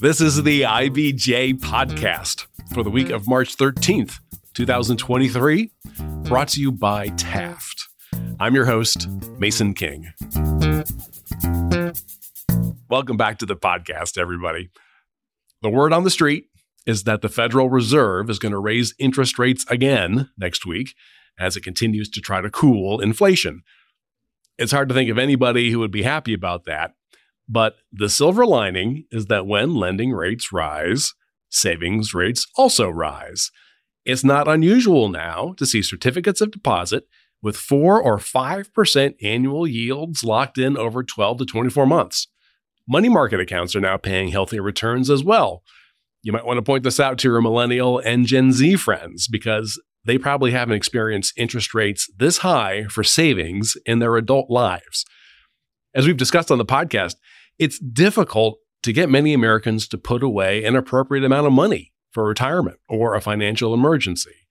This is the IBJ podcast for the week of March 13th, 2023, brought to you by Taft. I'm your host, Mason King. Welcome back to the podcast, everybody. The word on the street is that the Federal Reserve is going to raise interest rates again next week as it continues to try to cool inflation. It's hard to think of anybody who would be happy about that. But the silver lining is that when lending rates rise, savings rates also rise. It's not unusual now to see certificates of deposit with 4 or 5% annual yields locked in over 12 to 24 months. Money market accounts are now paying healthy returns as well. You might want to point this out to your millennial and Gen Z friends because they probably haven't experienced interest rates this high for savings in their adult lives. As we've discussed on the podcast, it's difficult to get many Americans to put away an appropriate amount of money for retirement or a financial emergency.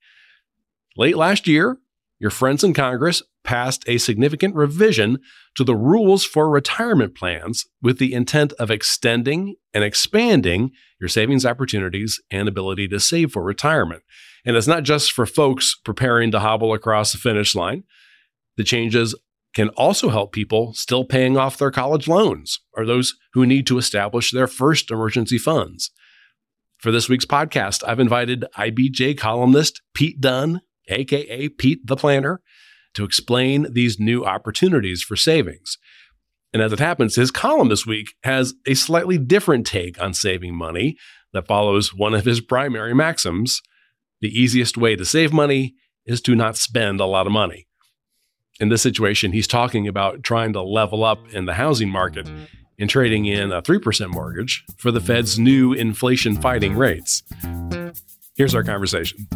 Late last year, your friends in Congress passed a significant revision to the rules for retirement plans with the intent of extending and expanding your savings opportunities and ability to save for retirement. And it's not just for folks preparing to hobble across the finish line. The changes can also help people still paying off their college loans or those who need to establish their first emergency funds. For this week's podcast, I've invited IBJ columnist Pete Dunn aka Pete the Planner, to explain these new opportunities for savings. And as it happens, his column this week has a slightly different take on saving money that follows one of his primary maxims the easiest way to save money is to not spend a lot of money. In this situation, he's talking about trying to level up in the housing market and trading in a 3% mortgage for the Fed's new inflation fighting rates. Here's our conversation.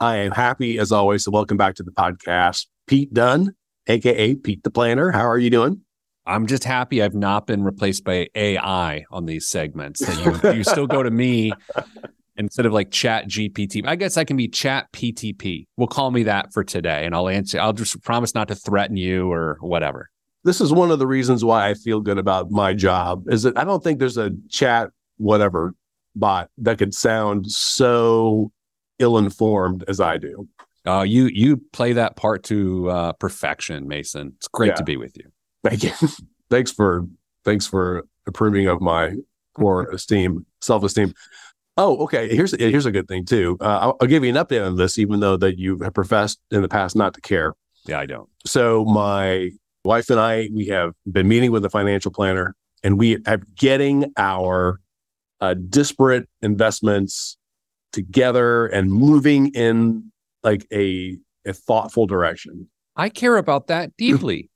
I am happy, as always, to welcome back to the podcast Pete Dunn, aka Pete the Planner. How are you doing? I'm just happy I've not been replaced by AI on these segments. You, you still go to me instead of like Chat GPT. I guess I can be Chat PTP. We'll call me that for today, and I'll answer. I'll just promise not to threaten you or whatever. This is one of the reasons why I feel good about my job. Is that I don't think there's a chat whatever bot that could sound so ill-informed as I do. Oh, you you play that part to uh, perfection, Mason. It's great yeah. to be with you. Thank you. thanks for thanks for approving of my poor esteem, self-esteem. Oh, okay. Here's here's a good thing too. Uh, I'll, I'll, give you an update on this, even though that you have professed in the past not to care. Yeah, I don't. So my wife and I we have been meeting with a financial planner, and we are getting our uh, disparate investments together and moving in like a a thoughtful direction. I care about that deeply.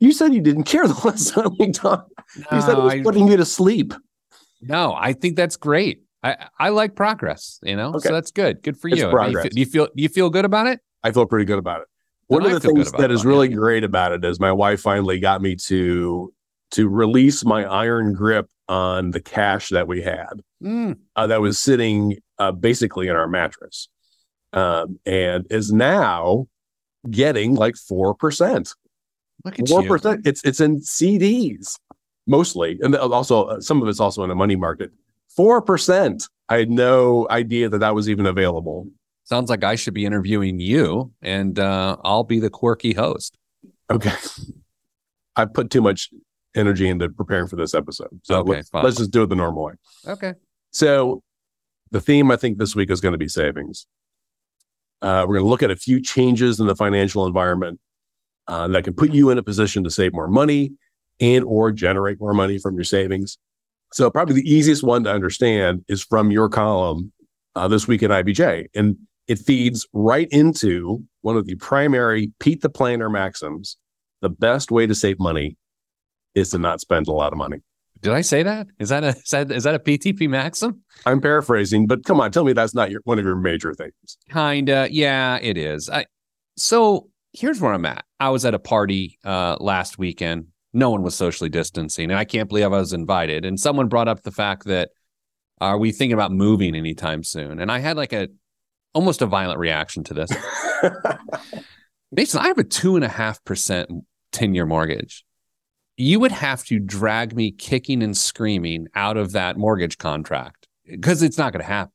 You said you didn't care the last time we talked. No, you said it was I, putting you to sleep. No, I think that's great. I, I like progress, you know, okay. so that's good. Good for you. Progress. Do you, feel, do you feel good about it? I feel pretty good about it. One of the things that is really great about it is my wife finally got me to to release my iron grip on the cash that we had mm. uh, that was sitting uh, basically in our mattress um, and is now getting like 4%. Look at 4%. It's, it's in CDs mostly. And also, uh, some of it's also in the money market. 4%. I had no idea that that was even available. Sounds like I should be interviewing you and uh, I'll be the quirky host. Okay. I put too much energy into preparing for this episode. So okay, let's, let's just do it the normal way. Okay. So the theme I think this week is going to be savings. Uh, we're going to look at a few changes in the financial environment uh, that can put you in a position to save more money and or generate more money from your savings. So probably the easiest one to understand is from your column uh, this week in IBJ, and it feeds right into one of the primary Pete the Planner maxims: the best way to save money is to not spend a lot of money. Did I say that? Is that a is that, is that a PTP maxim? I'm paraphrasing, but come on, tell me that's not your one of your major things. Kinda, yeah, it is. I so here's where I'm at. I was at a party uh, last weekend. No one was socially distancing, and I can't believe I was invited. And someone brought up the fact that are we thinking about moving anytime soon? And I had like a almost a violent reaction to this. Mason, I have a two and a half percent 10 year mortgage. You would have to drag me kicking and screaming out of that mortgage contract because it's not going to happen.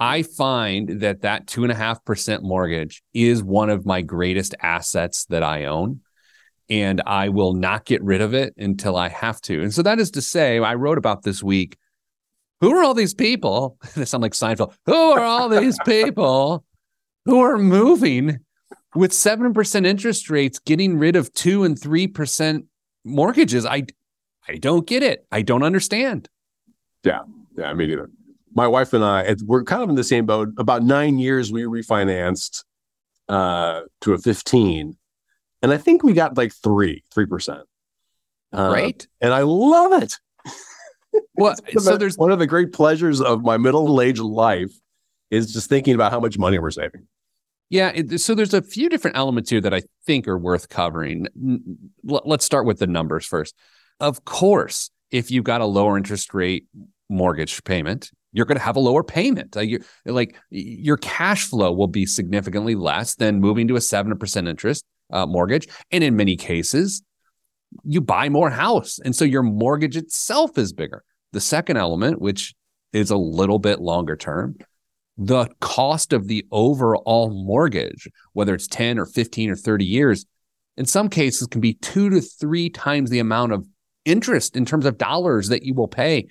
I find that that two and a half percent mortgage is one of my greatest assets that I own. And I will not get rid of it until I have to. And so that is to say, I wrote about this week who are all these people? They sound like Seinfeld. Who are all these people who are moving with 7% interest rates, getting rid of 2 and 3% mortgages? I I don't get it. I don't understand. Yeah. Yeah, me neither. My wife and I, we're kind of in the same boat. About nine years, we refinanced uh, to a 15. And I think we got like three, 3%. Uh, right. And I love it. Well, so there's one of the great pleasures of my middle aged life is just thinking about how much money we're saving. Yeah. It, so there's a few different elements here that I think are worth covering. Let's start with the numbers first. Of course, if you've got a lower interest rate mortgage payment, you're going to have a lower payment. Uh, you like your cash flow will be significantly less than moving to a 7% interest uh, mortgage. And in many cases, you buy more house. And so your mortgage itself is bigger. The second element, which is a little bit longer term, the cost of the overall mortgage, whether it's 10 or 15 or 30 years, in some cases can be two to three times the amount of interest in terms of dollars that you will pay.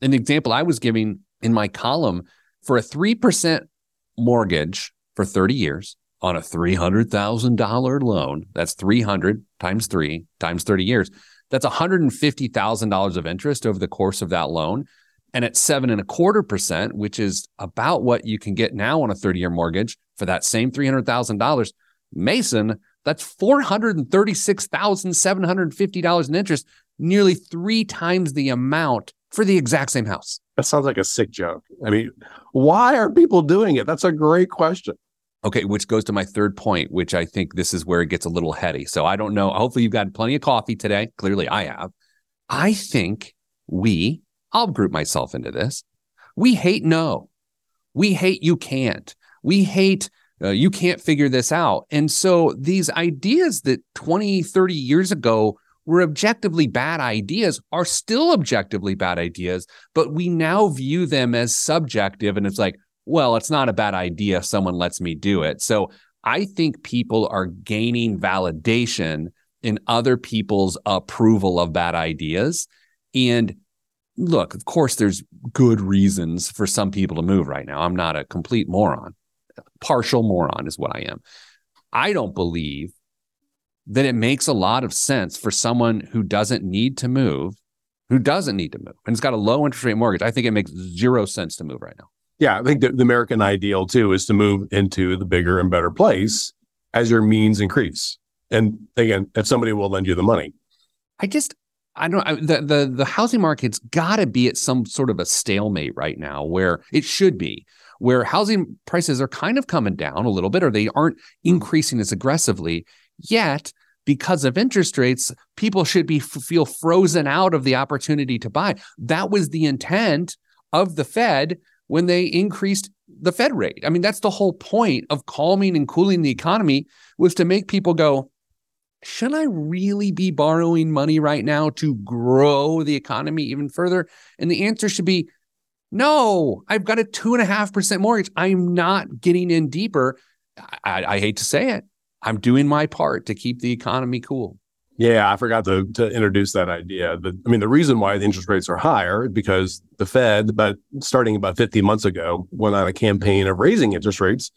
An example I was giving in my column for a 3% mortgage for 30 years on a $300,000 loan, that's 300 times three times 30 years. That's $150,000 of interest over the course of that loan. And at seven and a quarter percent, which is about what you can get now on a 30 year mortgage for that same $300,000, Mason, that's $436,750 in interest, nearly three times the amount for the exact same house. That sounds like a sick joke. I mean, why are people doing it? That's a great question. Okay, which goes to my third point, which I think this is where it gets a little heady. So I don't know. Hopefully, you've got plenty of coffee today. Clearly, I have. I think we, I'll group myself into this. We hate no. We hate you can't. We hate uh, you can't figure this out. And so these ideas that 20, 30 years ago were objectively bad ideas are still objectively bad ideas, but we now view them as subjective. And it's like, well, it's not a bad idea. If someone lets me do it. So I think people are gaining validation in other people's approval of bad ideas. And look, of course, there's good reasons for some people to move right now. I'm not a complete moron. Partial moron is what I am. I don't believe that it makes a lot of sense for someone who doesn't need to move, who doesn't need to move, and it's got a low interest rate mortgage. I think it makes zero sense to move right now. Yeah, I think the, the American ideal too is to move into the bigger and better place as your means increase. And again, if somebody will lend you the money. I just I don't I, the the the housing market's got to be at some sort of a stalemate right now where it should be where housing prices are kind of coming down a little bit or they aren't increasing as aggressively yet because of interest rates people should be feel frozen out of the opportunity to buy that was the intent of the fed when they increased the Fed rate. I mean, that's the whole point of calming and cooling the economy was to make people go, should I really be borrowing money right now to grow the economy even further? And the answer should be no, I've got a two and a half percent mortgage. I'm not getting in deeper. I, I, hate to say it. I'm doing my part to keep the economy cool. Yeah, I forgot to, to introduce that idea. The, I mean, the reason why the interest rates are higher because the Fed, but starting about 15 months ago, went on a campaign of raising interest rates,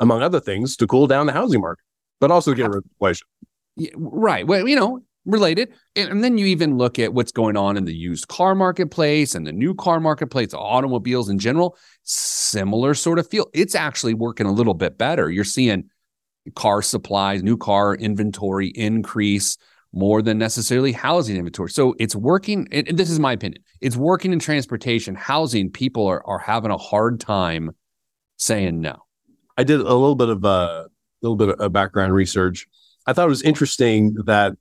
among other things, to cool down the housing market, but also to get rid of inflation. Yeah, right. Well, you know, related. And, and, then you even look at what's going on in the used car marketplace and the new car marketplace, automobiles in general, similar sort of feel. It's actually working a little bit better. You're seeing car supplies, new car inventory increase more than necessarily housing inventory. So it's working. And this is my opinion. It's working in transportation, housing. People are are having a hard time saying no. I did a little bit of a uh, little bit of background research. I thought it was interesting that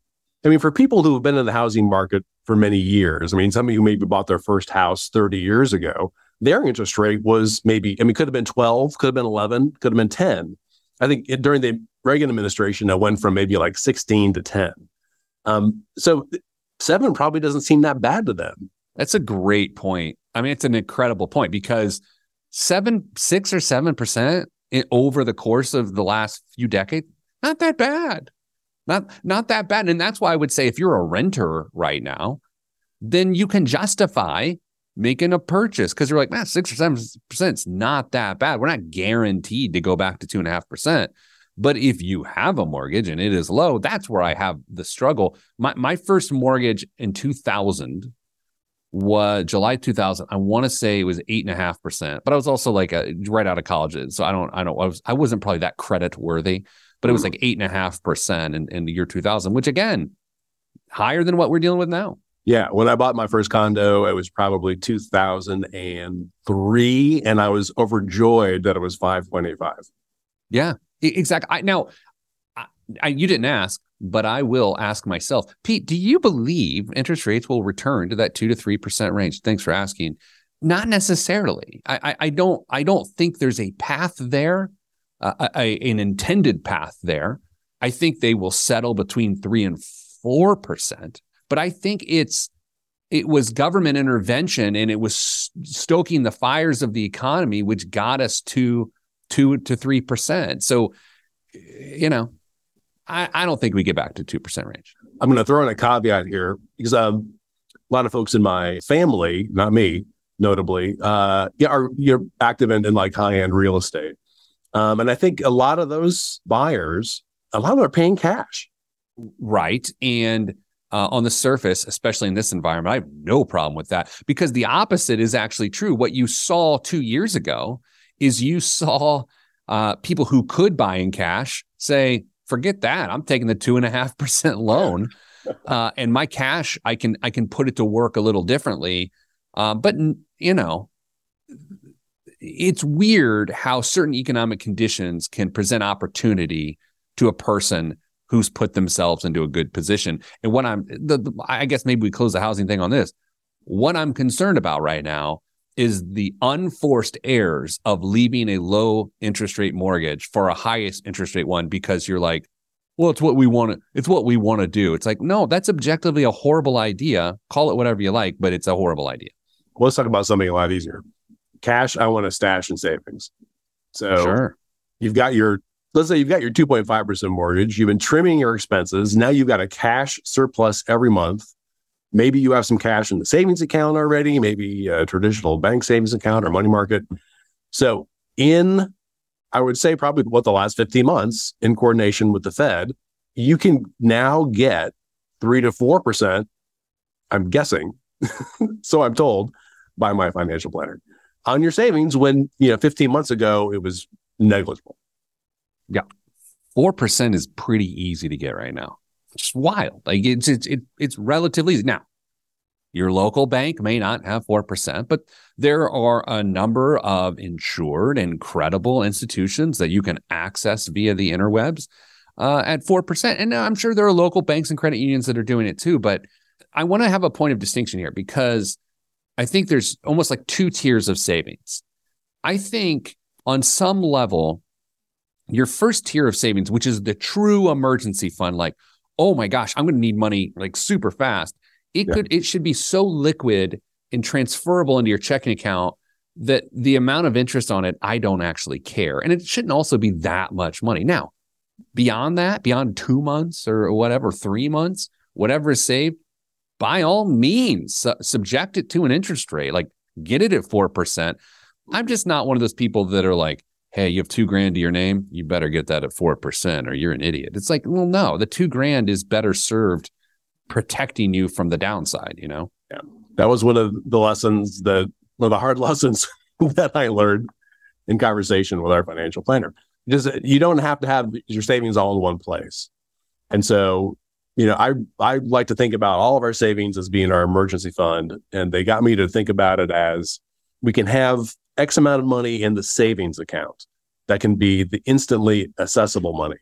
I mean, for people who have been in the housing market for many years, I mean, somebody who maybe bought their first house 30 years ago. Their interest rate was maybe, I mean, could have been 12, could have been 11, could have been 10. I think it, during the Reagan administration, it went from maybe like 16 to 10. Um, so seven probably doesn't seem that bad to them. That's a great point. I mean, it's an incredible point because seven, six or seven percent over the course of the last few decades, not that bad. Not not that bad. And that's why I would say if you're a renter right now, then you can justify making a purchase because you're like, man, six or seven percent is not that bad. We're not guaranteed to go back to two and a half percent. But if you have a mortgage and it is low, that's where I have the struggle. My my first mortgage in 2000 was July 2000. I want to say it was eight and a half percent, but I was also like a, right out of college, so I don't I don't I was I wasn't probably that credit worthy, but it was mm. like eight and a half percent in in the year 2000, which again higher than what we're dealing with now. Yeah, when I bought my first condo, it was probably 2003, and I was overjoyed that it was 5.85. Yeah, exactly. I, now, I, I, you didn't ask, but I will ask myself, Pete. Do you believe interest rates will return to that two to three percent range? Thanks for asking. Not necessarily. I, I, don't. I don't think there's a path there, uh, a, an intended path there. I think they will settle between three and four percent but I think it's it was government intervention and it was stoking the fires of the economy, which got us to two to three percent. So, you know, I, I don't think we get back to two percent range. I'm going to throw in a caveat here because um, a lot of folks in my family, not me, notably, uh, yeah, are you're active in, in like high end real estate, um, and I think a lot of those buyers, a lot of them are paying cash, right? And uh, on the surface, especially in this environment, I have no problem with that because the opposite is actually true. What you saw two years ago is you saw uh, people who could buy in cash say, "Forget that! I'm taking the two and a half percent loan, uh, and my cash, I can I can put it to work a little differently." Uh, but you know, it's weird how certain economic conditions can present opportunity to a person who's put themselves into a good position. And what I'm, the, the, I guess maybe we close the housing thing on this. What I'm concerned about right now is the unforced errors of leaving a low interest rate mortgage for a highest interest rate one because you're like, well, it's what we want to, it's what we want to do. It's like, no, that's objectively a horrible idea. Call it whatever you like, but it's a horrible idea. Well, let's talk about something a lot easier. Cash, I want to stash in savings. So sure. you've got your let's say you've got your 2.5% mortgage, you've been trimming your expenses. Now you've got a cash surplus every month. Maybe you have some cash in the savings account already, maybe a traditional bank savings account or money market. So, in, I would say, probably what the last 15 months in coordination with the Fed, you can now get three to 4%. I'm guessing. so I'm told by my financial planner on your savings when, you know, 15 months ago, it was negligible. Yeah. 4% is pretty easy to get right now. Just wild. Like it's, it's, it, it's relatively easy. Now, your local bank may not have 4%, but there are a number of insured and credible institutions that you can access via the interwebs uh, at 4%. And I'm sure there are local banks and credit unions that are doing it too. But I want to have a point of distinction here because I think there's almost like two tiers of savings. I think on some level, your first tier of savings, which is the true emergency fund, like, oh my gosh, I'm going to need money like super fast. It yeah. could, it should be so liquid and transferable into your checking account that the amount of interest on it, I don't actually care. And it shouldn't also be that much money. Now, beyond that, beyond two months or whatever, three months, whatever is saved, by all means, su- subject it to an interest rate, like get it at 4%. I'm just not one of those people that are like, hey, you have two grand to your name, you better get that at 4% or you're an idiot. It's like, well, no, the two grand is better served protecting you from the downside, you know? Yeah. That was one of the lessons that, one of the hard lessons that I learned in conversation with our financial planner. Just uh, you don't have to have your savings all in one place. And so, you know, I I like to think about all of our savings as being our emergency fund. And they got me to think about it as we can have X amount of money in the savings account that can be the instantly accessible money.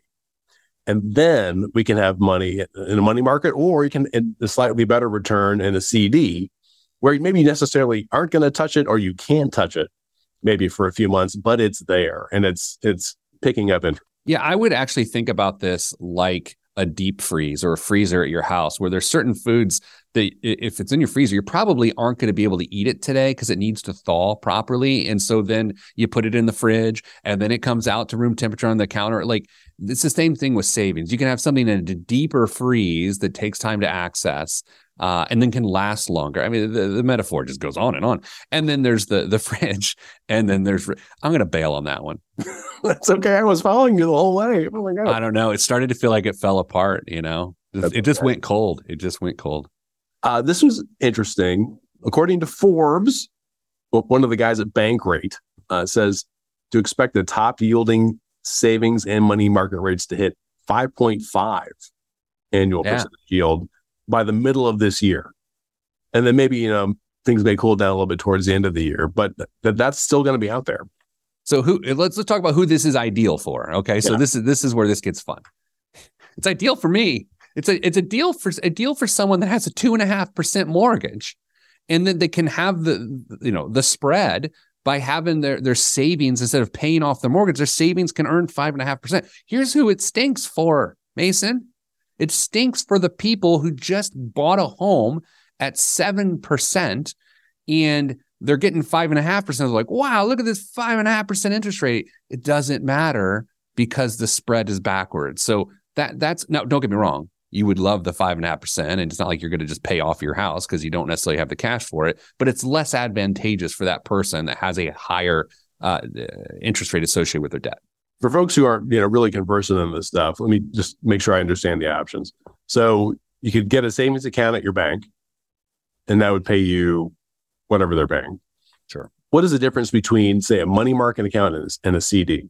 And then we can have money in a money market, or you can a slightly better return in a CD where maybe you necessarily aren't going to touch it or you can touch it maybe for a few months, but it's there and it's it's picking up interest. Yeah, I would actually think about this like a deep freeze or a freezer at your house where there's certain foods that if it's in your freezer, you probably aren't going to be able to eat it today because it needs to thaw properly. And so then you put it in the fridge and then it comes out to room temperature on the counter. Like it's the same thing with savings. You can have something in a deeper freeze that takes time to access uh, and then can last longer. I mean, the, the, metaphor just goes on and on. And then there's the the fridge, and then there's. I'm going to bail on that one. That's okay. I was following you the whole way. Oh my god! I don't know. It started to feel like it fell apart. You know, That's it just okay. went cold. It just went cold. Uh, this was interesting. According to Forbes, one of the guys at Bankrate uh, says to expect the top yielding savings and money market rates to hit 5.5 annual yeah. percentage yield by the middle of this year. And then maybe, you know, things may cool down a little bit towards the end of the year, but th- that's still going to be out there. So who let's let's talk about who this is ideal for. Okay. So yeah. this is this is where this gets fun. It's ideal for me. It's a it's a deal for a deal for someone that has a two and a half percent mortgage. And then they can have the you know the spread by having their their savings instead of paying off their mortgage, their savings can earn five and a half percent. Here's who it stinks for, Mason. It stinks for the people who just bought a home at 7% and they're getting five and a half percent. Like, wow, look at this five and a half percent interest rate. It doesn't matter because the spread is backwards. So that that's now don't get me wrong. You would love the five and a half percent, and it's not like you're going to just pay off your house because you don't necessarily have the cash for it. But it's less advantageous for that person that has a higher uh, interest rate associated with their debt for folks who aren't you know really conversant in this stuff, let me just make sure I understand the options. So you could get a savings account at your bank, and that would pay you whatever they're paying. Sure. What is the difference between, say, a money market account and a CD?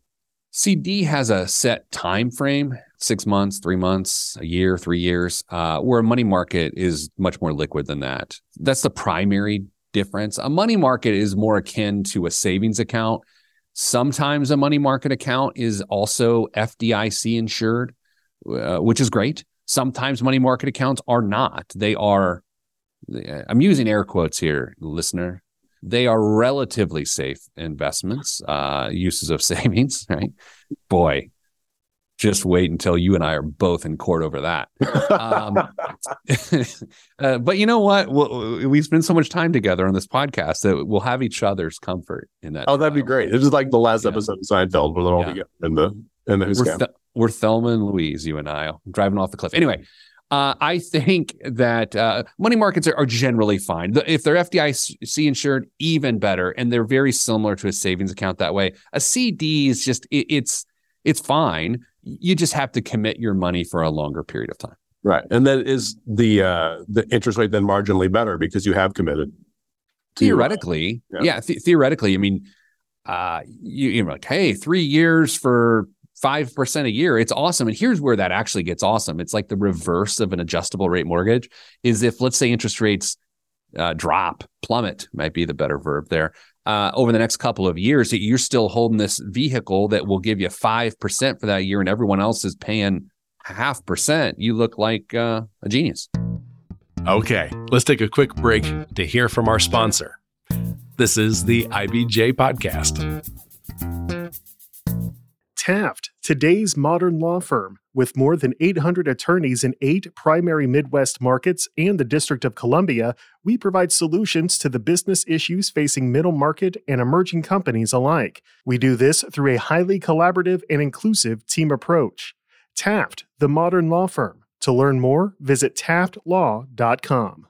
CD has a set time frame, six months, three months, a year, three years, uh, where a money market is much more liquid than that. That's the primary difference. A money market is more akin to a savings account Sometimes a money market account is also FDIC insured, uh, which is great. Sometimes money market accounts are not. They are, I'm using air quotes here, listener. They are relatively safe investments, uh, uses of savings, right? Boy, just wait until you and I are both in court over that. Um, uh, but you know what? We'll, we spend so much time together on this podcast that we'll have each other's comfort in that. Oh, that'd be great. This is like the last yeah. episode of Seinfeld where they're all yeah. together in the in the we're, Th- we're Thelma and Louise, you and I, driving off the cliff. Anyway, uh, I think that uh, money markets are, are, generally fine. If they're FDIC insured, even better, and they're very similar to a savings account that way. A CD is just it, it's it's fine you just have to commit your money for a longer period of time. Right. And then is the uh the interest rate then marginally better because you have committed? Theoretically, yeah, yeah th- theoretically, I mean, uh you, you're like, hey, three years for five percent a year, it's awesome. And here's where that actually gets awesome. It's like the reverse of an adjustable rate mortgage. Is if let's say interest rates uh, drop, plummet might be the better verb there uh, over the next couple of years you're still holding this vehicle that will give you 5% for that year and everyone else is paying half percent, you look like uh, a genius. Okay, let's take a quick break to hear from our sponsor. This is the IBJ Podcast. Taft, today's modern law firm. With more than 800 attorneys in eight primary Midwest markets and the District of Columbia, we provide solutions to the business issues facing middle market and emerging companies alike. We do this through a highly collaborative and inclusive team approach. Taft, the modern law firm. To learn more, visit taftlaw.com.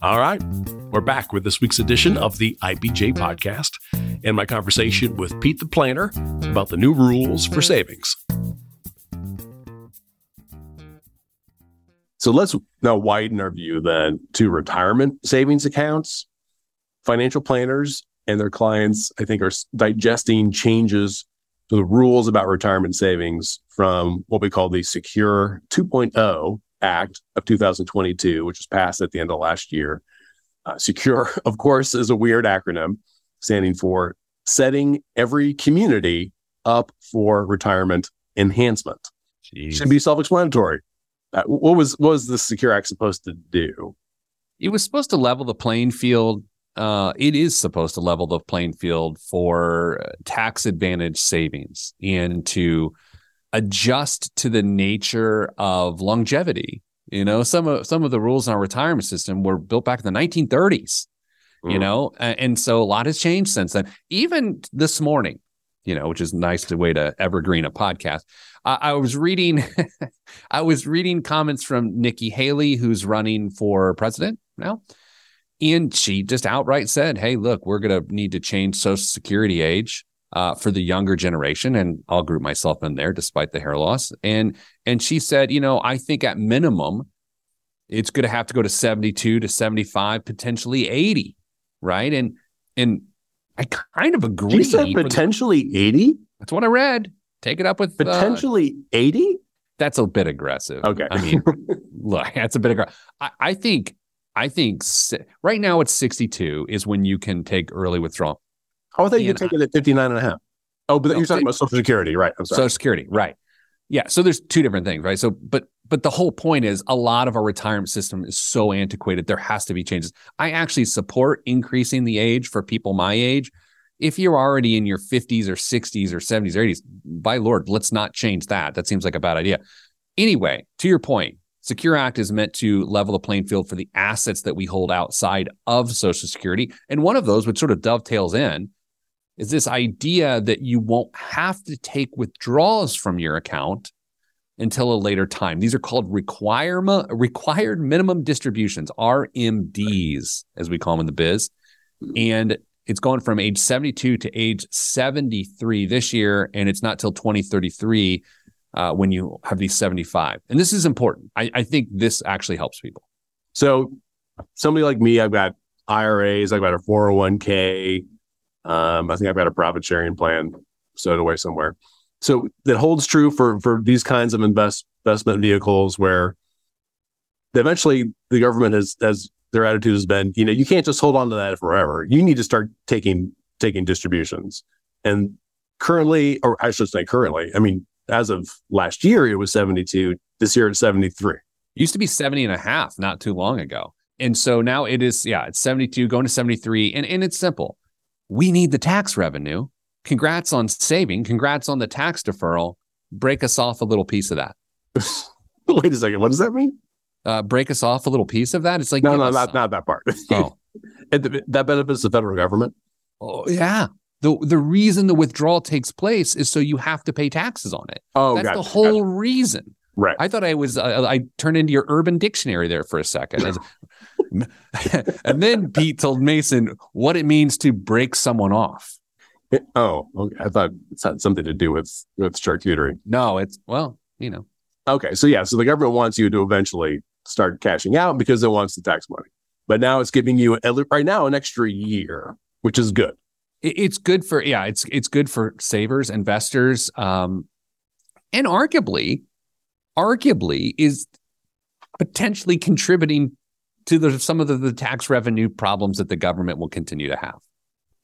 All right. We're back with this week's edition of the IBJ podcast and my conversation with Pete the Planner about the new rules for savings. So let's now widen our view then to retirement savings accounts. Financial planners and their clients, I think, are digesting changes to the rules about retirement savings from what we call the Secure 2.0 Act of 2022, which was passed at the end of last year uh, secure, of course, is a weird acronym standing for setting every community up for retirement enhancement. Jeez. Should be self-explanatory. Uh, what was what was the Secure Act supposed to do? It was supposed to level the playing field uh, it is supposed to level the playing field for tax advantage savings and to adjust to the nature of longevity. You know, some of some of the rules in our retirement system were built back in the 1930s. Mm. You know, and so a lot has changed since then. Even this morning, you know, which is nice to way to evergreen a podcast. I, I was reading, I was reading comments from Nikki Haley, who's running for president now, and she just outright said, "Hey, look, we're going to need to change Social Security age uh, for the younger generation, and I'll group myself in there, despite the hair loss." And and she said, "You know, I think at minimum, it's going to have to go to seventy-two to seventy-five, potentially eighty, right?" And and I kind of agree. She said potentially eighty. That's what I read. Take it up with uh, potentially eighty. Uh, that's a bit aggressive. Okay. I mean, look, that's a bit aggressive. I, I think I think right now it's 62 is when you can take early withdrawal. Oh, I thought you could take it at 59 and a half. Oh, but no, you're talking about Social Security, right? I'm sorry. Social Security, right. Yeah. So there's two different things, right? So, but but the whole point is a lot of our retirement system is so antiquated. There has to be changes. I actually support increasing the age for people my age. If you're already in your 50s or 60s or 70s or 80s, by Lord, let's not change that. That seems like a bad idea. Anyway, to your point, Secure Act is meant to level the playing field for the assets that we hold outside of Social Security. And one of those, which sort of dovetails in, is this idea that you won't have to take withdrawals from your account until a later time. These are called requirement required minimum distributions, RMDs, as we call them in the biz. And it's going from age 72 to age 73 this year, and it's not till 2033 uh, when you have these 75. And this is important. I, I think this actually helps people. So, somebody like me, I've got IRAs, I've got a 401k. Um, I think I've got a profit sharing plan stowed away somewhere. So that holds true for for these kinds of invest, investment vehicles where eventually the government has has their attitude has been, you know, you can't just hold on to that forever. You need to start taking taking distributions. And currently, or I should say currently, I mean, as of last year, it was 72. This year, it's 73. It used to be 70 and a half not too long ago. And so now it is, yeah, it's 72 going to 73. And, and it's simple. We need the tax revenue. Congrats on saving. Congrats on the tax deferral. Break us off a little piece of that. Wait a second. What does that mean? Uh, break us off a little piece of that. It's like no, no, not, not that part. Oh, that benefits the federal government. Oh yeah, the the reason the withdrawal takes place is so you have to pay taxes on it. Oh, that's gotcha, the whole gotcha. reason. Right. I thought I was uh, I turned into your urban dictionary there for a second. and then Pete told Mason what it means to break someone off. It, oh, okay. I thought it had something to do with with charcuterie. No, it's well, you know. Okay, so yeah, so the government wants you to eventually start cashing out because it wants the tax money, but now it's giving you right now an extra year, which is good it's good for yeah it's it's good for savers investors um and arguably arguably is potentially contributing to the some of the, the tax revenue problems that the government will continue to have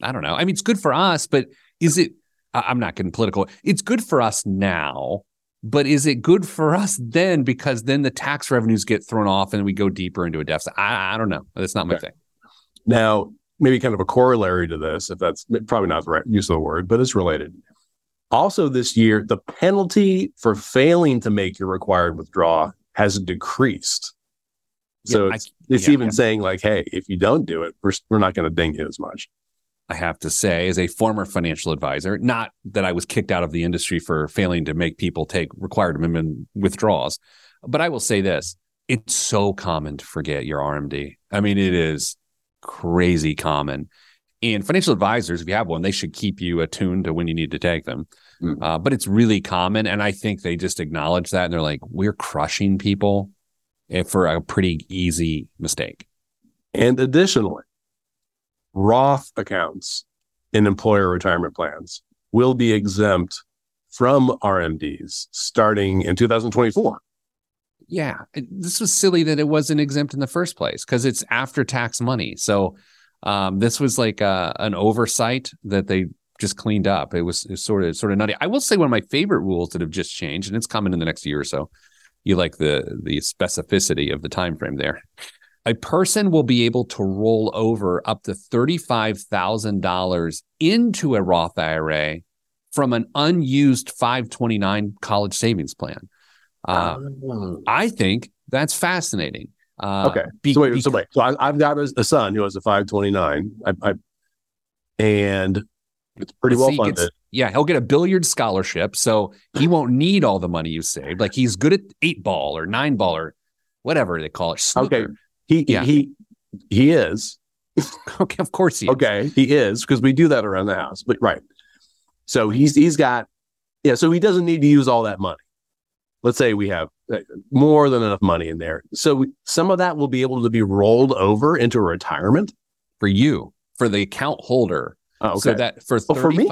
i don't know i mean it's good for us but is it i'm not getting political it's good for us now but is it good for us then because then the tax revenues get thrown off and we go deeper into a deficit i, I don't know that's not my okay. thing now maybe kind of a corollary to this, if that's probably not the right use of the word, but it's related. Also, this year, the penalty for failing to make your required withdrawal has decreased. So yeah, it's, I, it's yeah, even yeah. saying like, hey, if you don't do it, we're, we're not going to ding you as much. I have to say, as a former financial advisor, not that I was kicked out of the industry for failing to make people take required minimum withdrawals, but I will say this: it's so common to forget your RMD. I mean, it is crazy common. And financial advisors, if you have one, they should keep you attuned to when you need to take them. Mm. Uh, but it's really common. And I think they just acknowledge that and they're like, we're crushing people for a pretty easy mistake. And additionally, Roth accounts in employer retirement plans will be exempt from RMDs starting in 2024 yeah, this was silly that it wasn't exempt in the first place because it's after tax money. So um, this was like a, uh, an oversight that they just cleaned up. It was, it was sort of sort of nutty. I will say one of my favorite rules that have just changed, and it's coming in the next year or so. You like the the specificity of the time frame there. a person will be able to roll over up to $35,000 into a Roth IRA from an unused 529 college savings plan. Uh, Oh. I think that's fascinating. Uh, okay. be- so wait, so wait. So I, I've got a, a son who has a 529. I, I and it's pretty well See, he gets- funded. Yeah, he'll get a billiard scholarship, so he won't need all the money you saved. Like he's good at eight ball or nine ball or whatever they call it. Okay. He Yeah. he he is. okay, of course he. is. Okay, he is because we do that around the house. But right. So he's he's got yeah, so he doesn't need to use all that money. Let's say we have uh, more than enough money in there. So we, some of that will be able to be rolled over into retirement. for you, for the account holder. Oh, okay. So that for Oh, for me?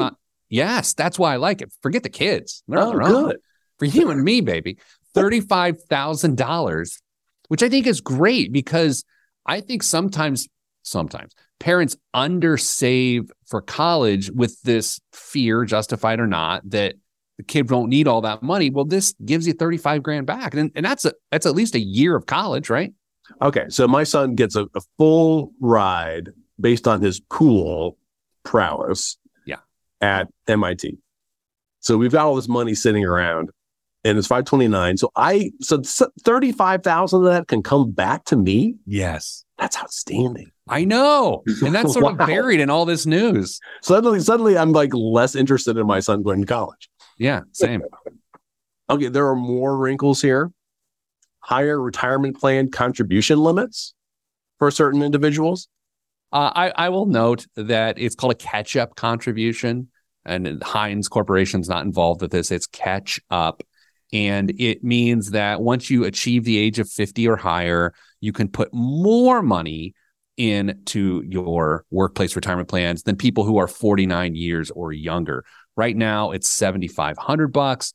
35 Yes, that's why I like it. Forget the kids. They're oh, good. For you and me, baby. $35,000, which I think is great because I think sometimes, sometimes parents undersave for college with this fear, justified or not, that the kid won't need all that money. Well, this gives you 35 grand back. And, and that's a, that's at least a year of college, right? Okay, so my son gets a, a full ride based on his pool prowess. At MIT. So we've got all this money sitting around, and it's five twenty nine. So I so thirty five thousand of that can come back to me. Yes. That's outstanding. I know. And that's sort of buried in all this news. Suddenly, suddenly, I'm like less interested in my son going to college. Yeah, same. Okay, there are more wrinkles here. Higher retirement plan contribution limits for certain individuals. Uh, I, I will note that it's called a catch up contribution, and Heinz Corporation's not involved with this. It's catch up. And it means that once you achieve the age of 50 or higher, you can put more money into your workplace retirement plans than people who are 49 years or younger. Right now, it's 7,500 bucks.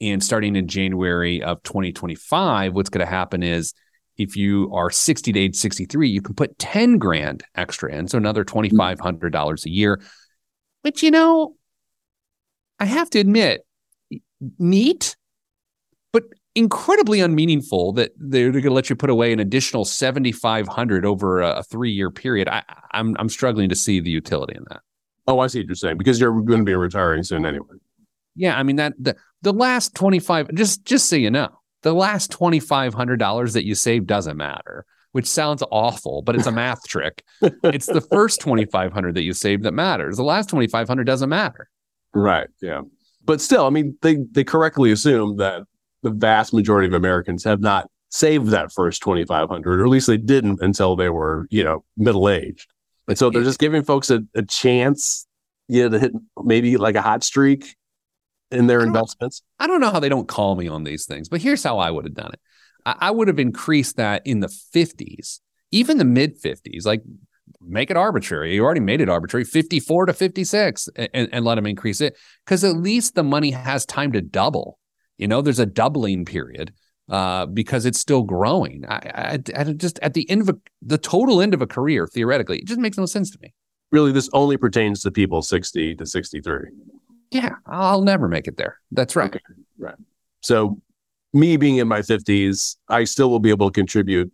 And starting in January of 2025, what's going to happen is if you are 60 to age 63, you can put 10 grand extra in. So another mm-hmm. $2,500 a year. But you know, I have to admit, neat, but incredibly unmeaningful that they're going to let you put away an additional 7,500 over a, three year period. I, I'm, I'm struggling to see the utility in that. Oh, I see what you're saying because you're going to be retiring soon anyway. Yeah. I mean, that the, the last 25, just, just so you know, the last $2,500 that you save doesn't matter, which sounds awful, but it's a math trick. It's the first 2,500 that you save that matters. The last 2,500 doesn't matter. Right. Yeah. But still, I mean, they they correctly assume that the vast majority of Americans have not saved that first 2500 or at least they didn't until they were, you know, middle aged. And so they're just giving folks a, a chance, you know, to hit maybe like a hot streak in their I investments. I don't know how they don't call me on these things, but here's how I would have done it. I, I would have increased that in the 50s, even the mid 50s, like make it arbitrary. You already made it arbitrary, 54 to 56, and, and let them increase it because at least the money has time to double. You know, there's a doubling period uh, because it's still growing. I, I, I just at the end of a, the total end of a career, theoretically, it just makes no sense to me. Really, this only pertains to people 60 to 63. Yeah, I'll never make it there. That's right. Okay. So, me being in my 50s, I still will be able to contribute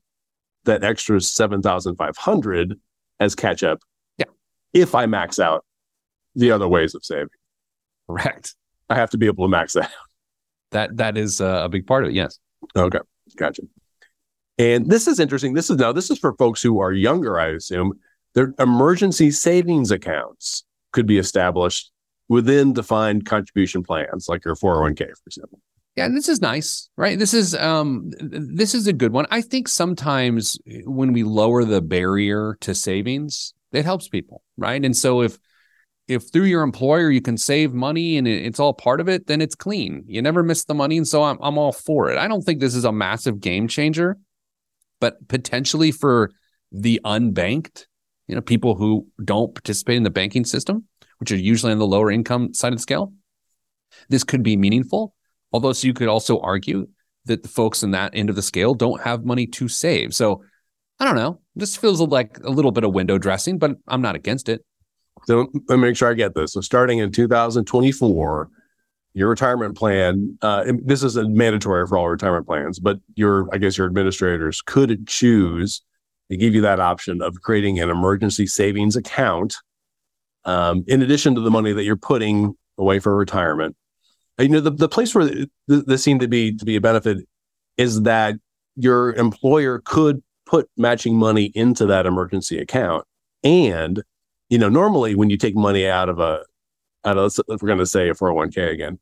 that extra 7,500 as catch up. Yeah. If I max out the other ways of saving, Correct. I have to be able to max that. Out. That that is uh, a big part of it. Yes. Okay. Gotcha. And this is interesting. This is now, this is for folks who are younger, I assume. Their emergency savings accounts could be established within defined contribution plans, like your 401k, for example. Yeah, this is nice, right? This is um this is a good one. I think sometimes when we lower the barrier to savings, it helps people, right? And so if if through your employer you can save money and it's all part of it, then it's clean. You never miss the money, and so I'm I'm all for it. I don't think this is a massive game changer, but potentially for the unbanked, you know, people who don't participate in the banking system, which are usually on the lower income side of the scale, this could be meaningful. Although, so you could also argue that the folks in that end of the scale don't have money to save. So I don't know. This feels like a little bit of window dressing, but I'm not against it. So let me make sure I get this. So starting in 2024, your retirement plan, uh, this is a mandatory for all retirement plans, but your, I guess your administrators could choose to give you that option of creating an emergency savings account um, in addition to the money that you're putting away for retirement. And, you know, the, the place where this seemed to be to be a benefit is that your employer could put matching money into that emergency account. And, you know, normally when you take money out of a, out of, if we're going to say a 401k again,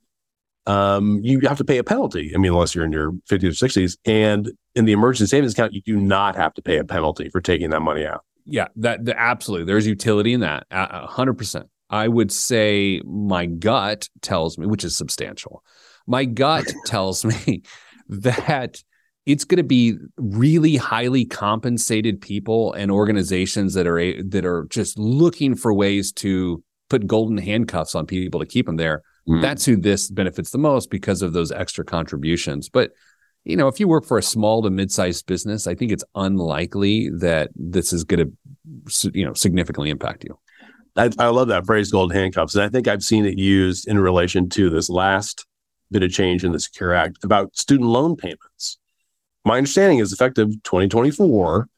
um, you have to pay a penalty. I mean, unless you're in your 50s or 60s. And in the emergency savings account, you do not have to pay a penalty for taking that money out. Yeah, that the, absolutely. There's utility in that. hundred percent. I would say my gut tells me, which is substantial. My gut tells me that it's going to be really highly compensated people and organizations that are that are just looking for ways to put golden handcuffs on people to keep them there. Mm. That's who this benefits the most because of those extra contributions. But you know, if you work for a small to mid-sized business, I think it's unlikely that this is going to, you know, significantly impact you. I, I, love that phrase, gold handcuffs, and I think I've seen it used in relation to this last bit of change in the Secure Act about student loan payments. My understanding is effective 2024,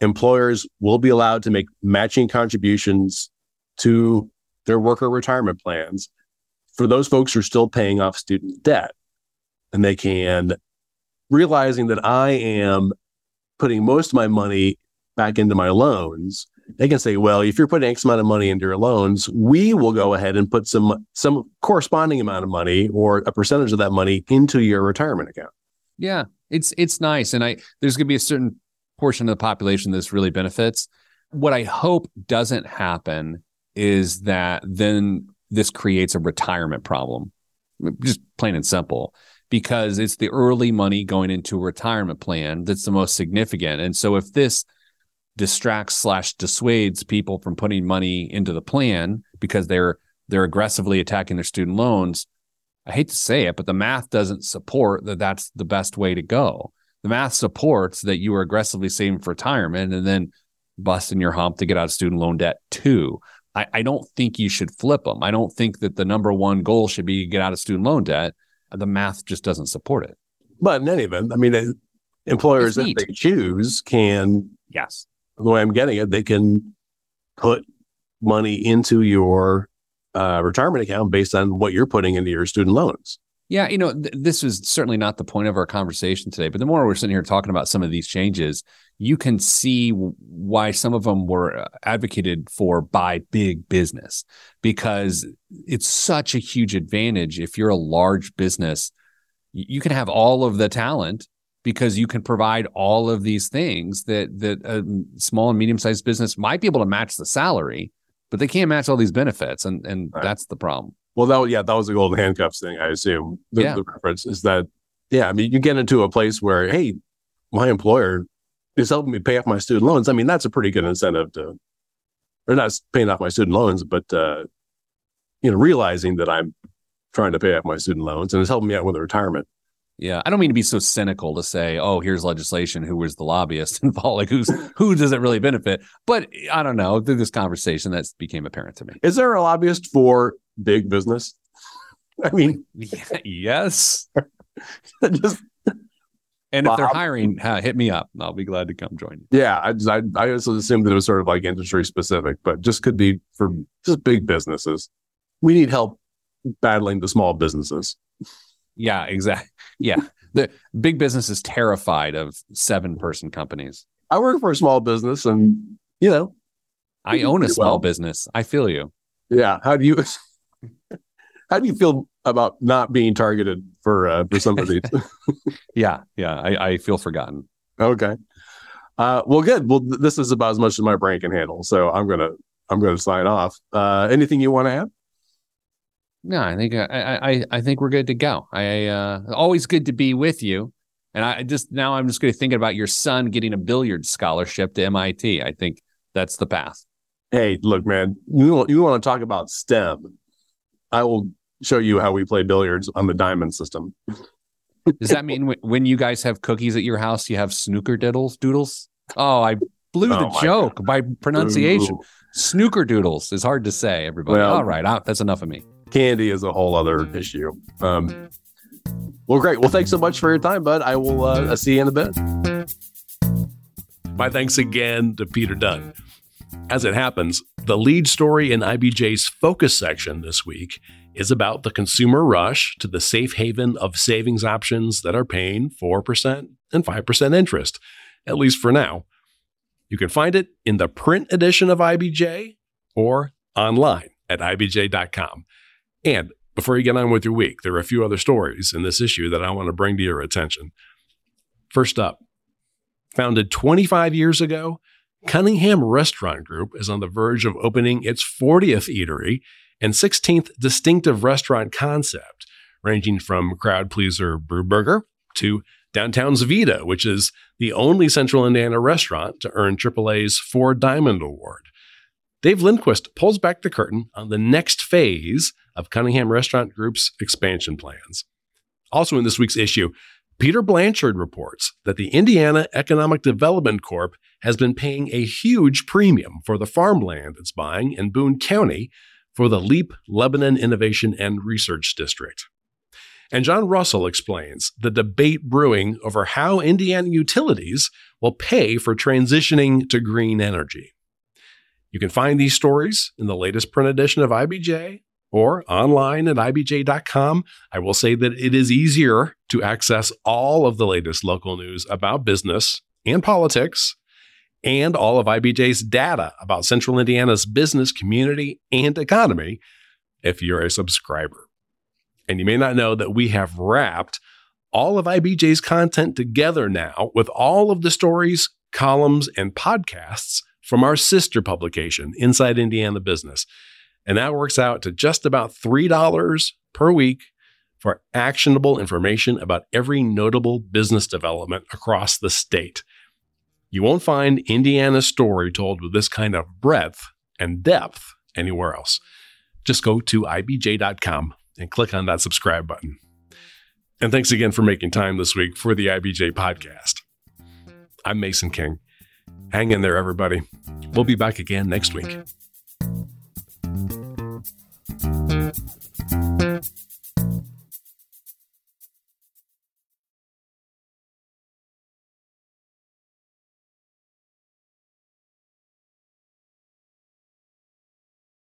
employers will be allowed to make matching contributions to their worker retirement plans for those folks who are still paying off student debt. And they can realizing that I am putting most of my money back into my loans, they can say, well, if you're putting X amount of money into your loans, we will go ahead and put some some corresponding amount of money or a percentage of that money into your retirement account. Yeah, it's it's nice. And I there's gonna be a certain portion of the population this really benefits. What I hope doesn't happen is that then this creates a retirement problem. Just plain and simple because it's the early money going into a retirement plan that's the most significant. And so if this distracts slash dissuades people from putting money into the plan because they're they're aggressively attacking their student loans, I hate to say it, but the math doesn't support that that's the best way to go. The math supports that you are aggressively saving for retirement and then busting your hump to get out of student loan debt too. I, I don't think you should flip them. I don't think that the number one goal should be get out of student loan debt the math just doesn't support it. But in any event, I mean, uh, employers, if they choose, can, yes, the way I'm getting it, they can put money into your uh, retirement account based on what you're putting into your student loans. Yeah, you know, th- this is certainly not the point of our conversation today, but the more we're sitting here talking about some of these changes, you can see why some of them were uh, advocated for by big business because it's such a huge advantage if you're a large business. You can have all of the talent because you can provide all of these things that that a small and medium sized business might be able to match the salary, but they can't match all these benefits, and and right. that's the problem. Well, that yeah, that was the golden handcuffs thing. I assume the, yeah. the reference is that yeah. I mean, you get into a place where hey, my employer is helping me pay off my student loans. I mean, that's a pretty good incentive to, or not paying off my student loans, but uh, you know, realizing that I'm trying to pay off my student loans and it's helping me out with retirement. Yeah, I don't mean to be so cynical to say, "Oh, here's legislation. Who was the lobbyist involved? Like, who's who does it really benefit?" But I don't know. Through this conversation, that became apparent to me. Is there a lobbyist for big business? I mean, yes. just and if they're hiring, hit me up. I'll be glad to come join you. Yeah, I just, I, I also assumed that it was sort of like industry specific, but just could be for just big businesses. We need help battling the small businesses. Yeah, exactly. Yeah, the big business is terrified of seven person companies. I work for a small business, and you know, I own a small well. business. I feel you. Yeah. How do you? How do you feel about not being targeted for uh, for some of these? yeah, yeah, I, I feel forgotten. Okay. Uh, well, good. Well, th- this is about as much as my brain can handle, so I'm gonna I'm gonna sign off. Uh, anything you want to add? No, I think uh, I, I I think we're good to go. I uh, always good to be with you, and I just now I'm just going to think about your son getting a billiard scholarship to MIT. I think that's the path. Hey, look, man, you want, you want to talk about STEM? I will show you how we play billiards on the diamond system. Does that mean when you guys have cookies at your house, you have snooker diddles doodles? Oh, I blew the oh joke God. by pronunciation. Ooh. Snooker doodles is hard to say. Everybody, well, all right, uh, that's enough of me. Candy is a whole other issue. Um, well, great. Well, thanks so much for your time, bud. I will uh, see you in a bit. My thanks again to Peter Dunn. As it happens, the lead story in IBJ's focus section this week is about the consumer rush to the safe haven of savings options that are paying 4% and 5% interest, at least for now. You can find it in the print edition of IBJ or online at ibj.com. And before you get on with your week, there are a few other stories in this issue that I want to bring to your attention. First up, founded 25 years ago, Cunningham Restaurant Group is on the verge of opening its 40th eatery and 16th distinctive restaurant concept, ranging from crowd pleaser BRU Burger to downtown's Vida, which is the only Central Indiana restaurant to earn AAA's Four Diamond Award. Dave Lindquist pulls back the curtain on the next phase of Cunningham Restaurant Group's expansion plans. Also in this week's issue, Peter Blanchard reports that the Indiana Economic Development Corp has been paying a huge premium for the farmland it's buying in Boone County for the LEAP Lebanon Innovation and Research District. And John Russell explains the debate brewing over how Indiana utilities will pay for transitioning to green energy. You can find these stories in the latest print edition of IBJ or online at ibj.com. I will say that it is easier to access all of the latest local news about business and politics and all of IBJ's data about Central Indiana's business, community, and economy if you're a subscriber. And you may not know that we have wrapped all of IBJ's content together now with all of the stories, columns, and podcasts from our sister publication, Inside Indiana Business. And that works out to just about $3 per week for actionable information about every notable business development across the state. You won't find Indiana's story told with this kind of breadth and depth anywhere else. Just go to ibj.com and click on that subscribe button. And thanks again for making time this week for the IBJ podcast. I'm Mason King. Hang in there, everybody. We'll be back again next week. Thank you.